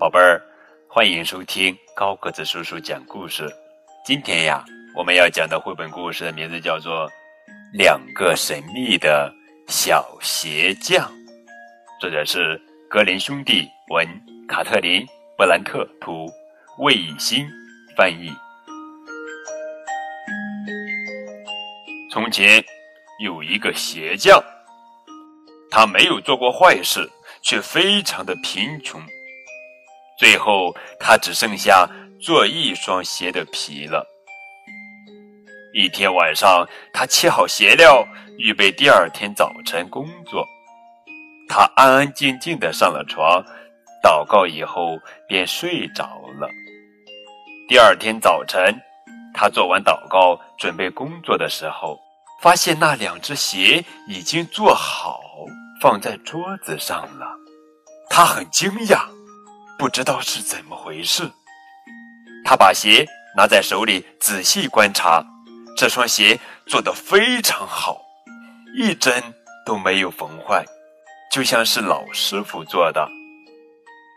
宝贝儿，欢迎收听高个子叔叔讲故事。今天呀，我们要讲的绘本故事的名字叫做《两个神秘的小鞋匠》，作者是格林兄弟文，卡特琳·布兰特图，魏以新翻译。从前有一个鞋匠，他没有做过坏事，却非常的贫穷。最后，他只剩下做一双鞋的皮了。一天晚上，他切好鞋料，预备第二天早晨工作。他安安静静的上了床，祷告以后便睡着了。第二天早晨，他做完祷告，准备工作的时候，发现那两只鞋已经做好，放在桌子上了。他很惊讶。不知道是怎么回事，他把鞋拿在手里仔细观察，这双鞋做得非常好，一针都没有缝坏，就像是老师傅做的。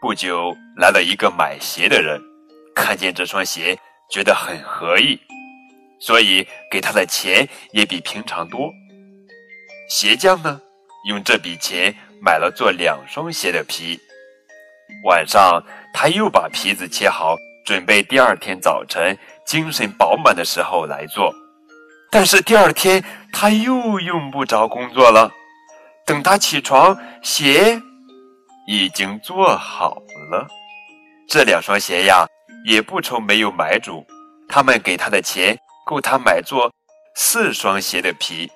不久来了一个买鞋的人，看见这双鞋觉得很合意，所以给他的钱也比平常多。鞋匠呢，用这笔钱买了做两双鞋的皮。晚上，他又把皮子切好，准备第二天早晨精神饱满的时候来做。但是第二天他又用不着工作了。等他起床，鞋已经做好了。这两双鞋呀，也不愁没有买主。他们给他的钱够他买做四双鞋的皮。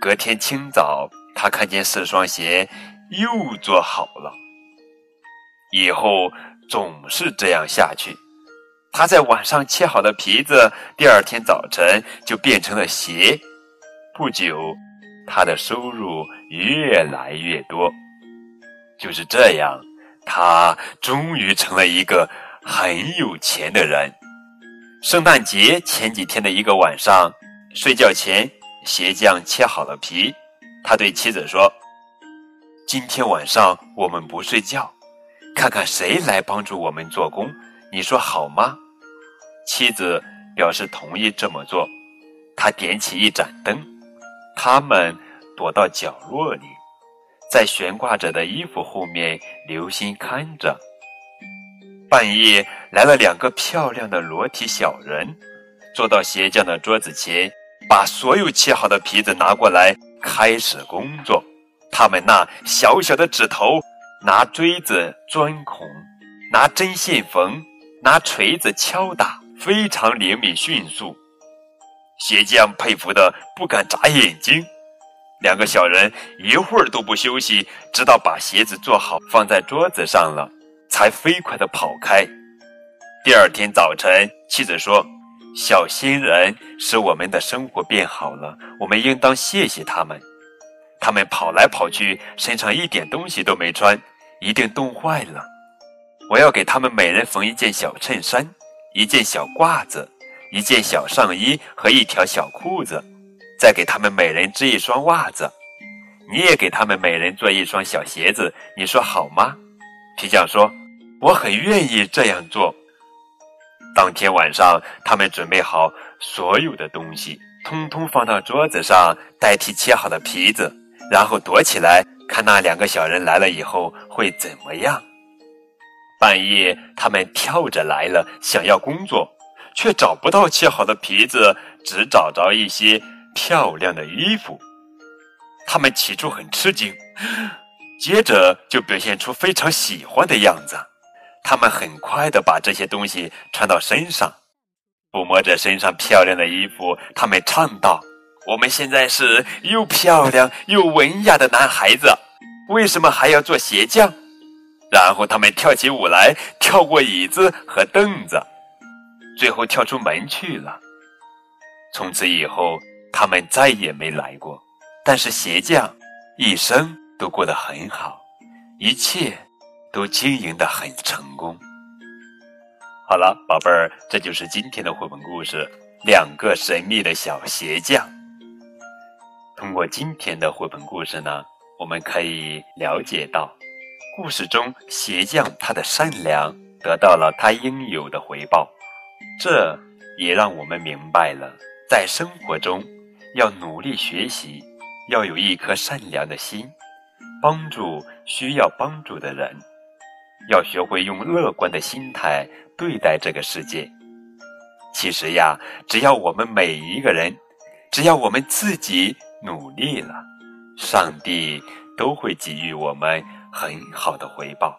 隔天清早，他看见四双鞋又做好了。以后总是这样下去。他在晚上切好的皮子，第二天早晨就变成了鞋。不久，他的收入越来越多。就是这样，他终于成了一个很有钱的人。圣诞节前几天的一个晚上，睡觉前，鞋匠切好了皮。他对妻子说：“今天晚上我们不睡觉。”看看谁来帮助我们做工，你说好吗？妻子表示同意这么做。他点起一盏灯，他们躲到角落里，在悬挂着的衣服后面留心看着。半夜来了两个漂亮的裸体小人，坐到鞋匠的桌子前，把所有切好的皮子拿过来，开始工作。他们那小小的指头。拿锥子钻孔，拿针线缝，拿锤子敲打，非常灵敏迅速。鞋匠佩服的不敢眨眼睛。两个小人一会儿都不休息，直到把鞋子做好放在桌子上了，才飞快的跑开。第二天早晨，妻子说：“小新人使我们的生活变好了，我们应当谢谢他们。”他们跑来跑去，身上一点东西都没穿，一定冻坏了。我要给他们每人缝一件小衬衫、一件小褂子、一件小上衣和一条小裤子，再给他们每人织一双袜子。你也给他们每人做一双小鞋子，你说好吗？皮匠说：“我很愿意这样做。”当天晚上，他们准备好所有的东西，通通放到桌子上，代替切好的皮子。然后躲起来，看那两个小人来了以后会怎么样。半夜，他们跳着来了，想要工作，却找不到切好的皮子，只找着一些漂亮的衣服。他们起初很吃惊，接着就表现出非常喜欢的样子。他们很快的把这些东西穿到身上，抚摸着身上漂亮的衣服，他们唱道。我们现在是又漂亮又文雅的男孩子，为什么还要做鞋匠？然后他们跳起舞来，跳过椅子和凳子，最后跳出门去了。从此以后，他们再也没来过。但是鞋匠一生都过得很好，一切都经营的很成功。好了，宝贝儿，这就是今天的绘本故事《两个神秘的小鞋匠》。通过今天的绘本故事呢，我们可以了解到，故事中鞋匠他的善良得到了他应有的回报，这也让我们明白了，在生活中要努力学习，要有一颗善良的心，帮助需要帮助的人，要学会用乐观的心态对待这个世界。其实呀，只要我们每一个人，只要我们自己努力了，上帝都会给予我们很好的回报。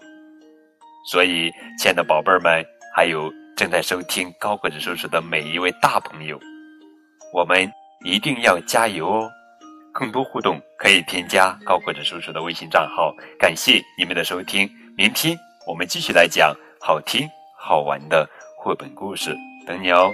所以，亲爱的宝贝儿们，还有正在收听高个子叔叔的每一位大朋友，我们一定要加油哦！更多互动可以添加高个子叔叔的微信账号。感谢你们的收听，明天我们继续来讲好听好玩的绘本故事。等你哦。